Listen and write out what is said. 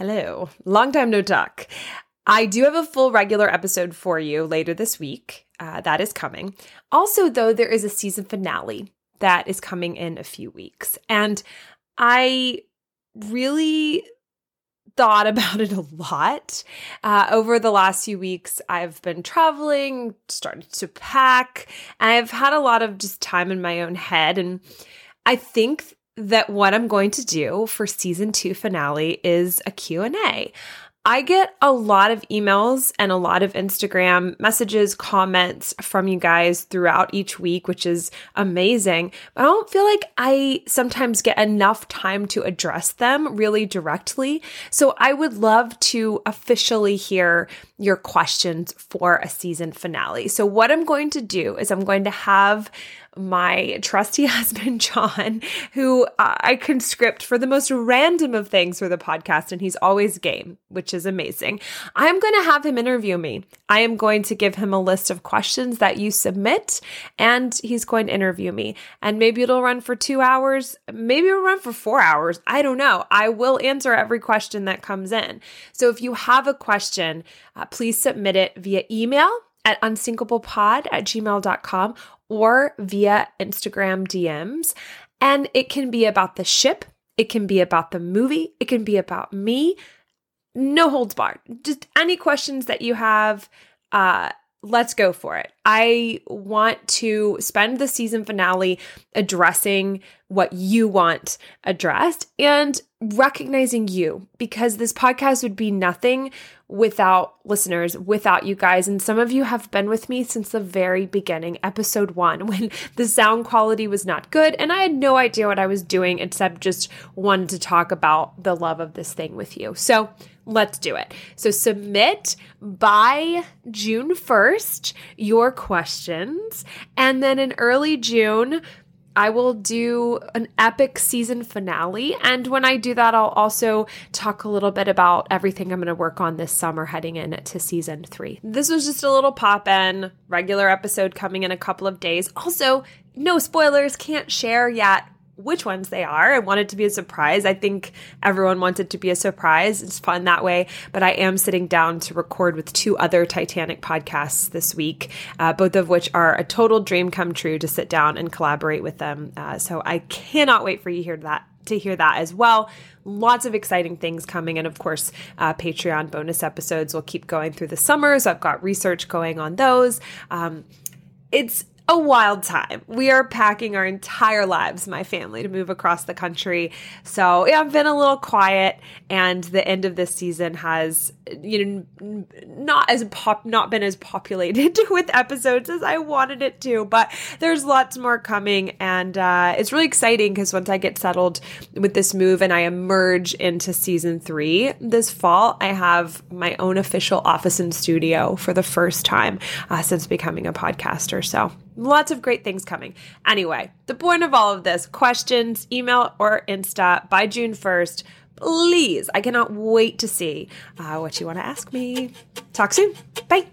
Hello. Long time no talk. I do have a full regular episode for you later this week. Uh, that is coming. Also, though, there is a season finale that is coming in a few weeks. And I really thought about it a lot. Uh, over the last few weeks, I've been traveling, started to pack, and I've had a lot of just time in my own head. And I think that what I'm going to do for season two finale is a Q&A. I get a lot of emails and a lot of Instagram messages, comments from you guys throughout each week, which is amazing. But I don't feel like I sometimes get enough time to address them really directly. So I would love to officially hear your questions for a season finale. So, what I'm going to do is I'm going to have my trusty husband, John, who I conscript for the most random of things for the podcast, and he's always game, which is amazing. I'm going to have him interview me. I am going to give him a list of questions that you submit, and he's going to interview me. And maybe it'll run for two hours, maybe it'll run for four hours. I don't know. I will answer every question that comes in. So if you have a question, uh, please submit it via email at unsinkablepod at gmail.com or via Instagram DMs. And it can be about the ship, it can be about the movie, it can be about me. No holds barred. Just any questions that you have, uh, let's go for it. I want to spend the season finale addressing what you want addressed and recognizing you because this podcast would be nothing without listeners, without you guys. And some of you have been with me since the very beginning, episode one, when the sound quality was not good. And I had no idea what I was doing except just wanted to talk about the love of this thing with you. So let's do it. So submit by June 1st your questions. And then in early June, I will do an epic season finale. And when I do that, I'll also talk a little bit about everything I'm going to work on this summer heading into season three. This was just a little pop in, regular episode coming in a couple of days. Also, no spoilers, can't share yet which ones they are. I want it to be a surprise. I think everyone wants it to be a surprise. It's fun that way. But I am sitting down to record with two other Titanic podcasts this week, uh, both of which are a total dream come true to sit down and collaborate with them. Uh, so I cannot wait for you to hear that to hear that as well. Lots of exciting things coming, and of course, uh, Patreon bonus episodes will keep going through the summer. So I've got research going on those. Um, it's a wild time. We are packing our entire lives, my family, to move across the country. So yeah, I've been a little quiet, and the end of this season has, you know, not as pop, not been as populated with episodes as I wanted it to. But there's lots more coming, and uh, it's really exciting because once I get settled with this move and I emerge into season three this fall, I have my own official office and studio for the first time uh, since becoming a podcaster. So Lots of great things coming. Anyway, the point of all of this questions, email or Insta by June 1st. Please, I cannot wait to see uh, what you want to ask me. Talk soon. Bye.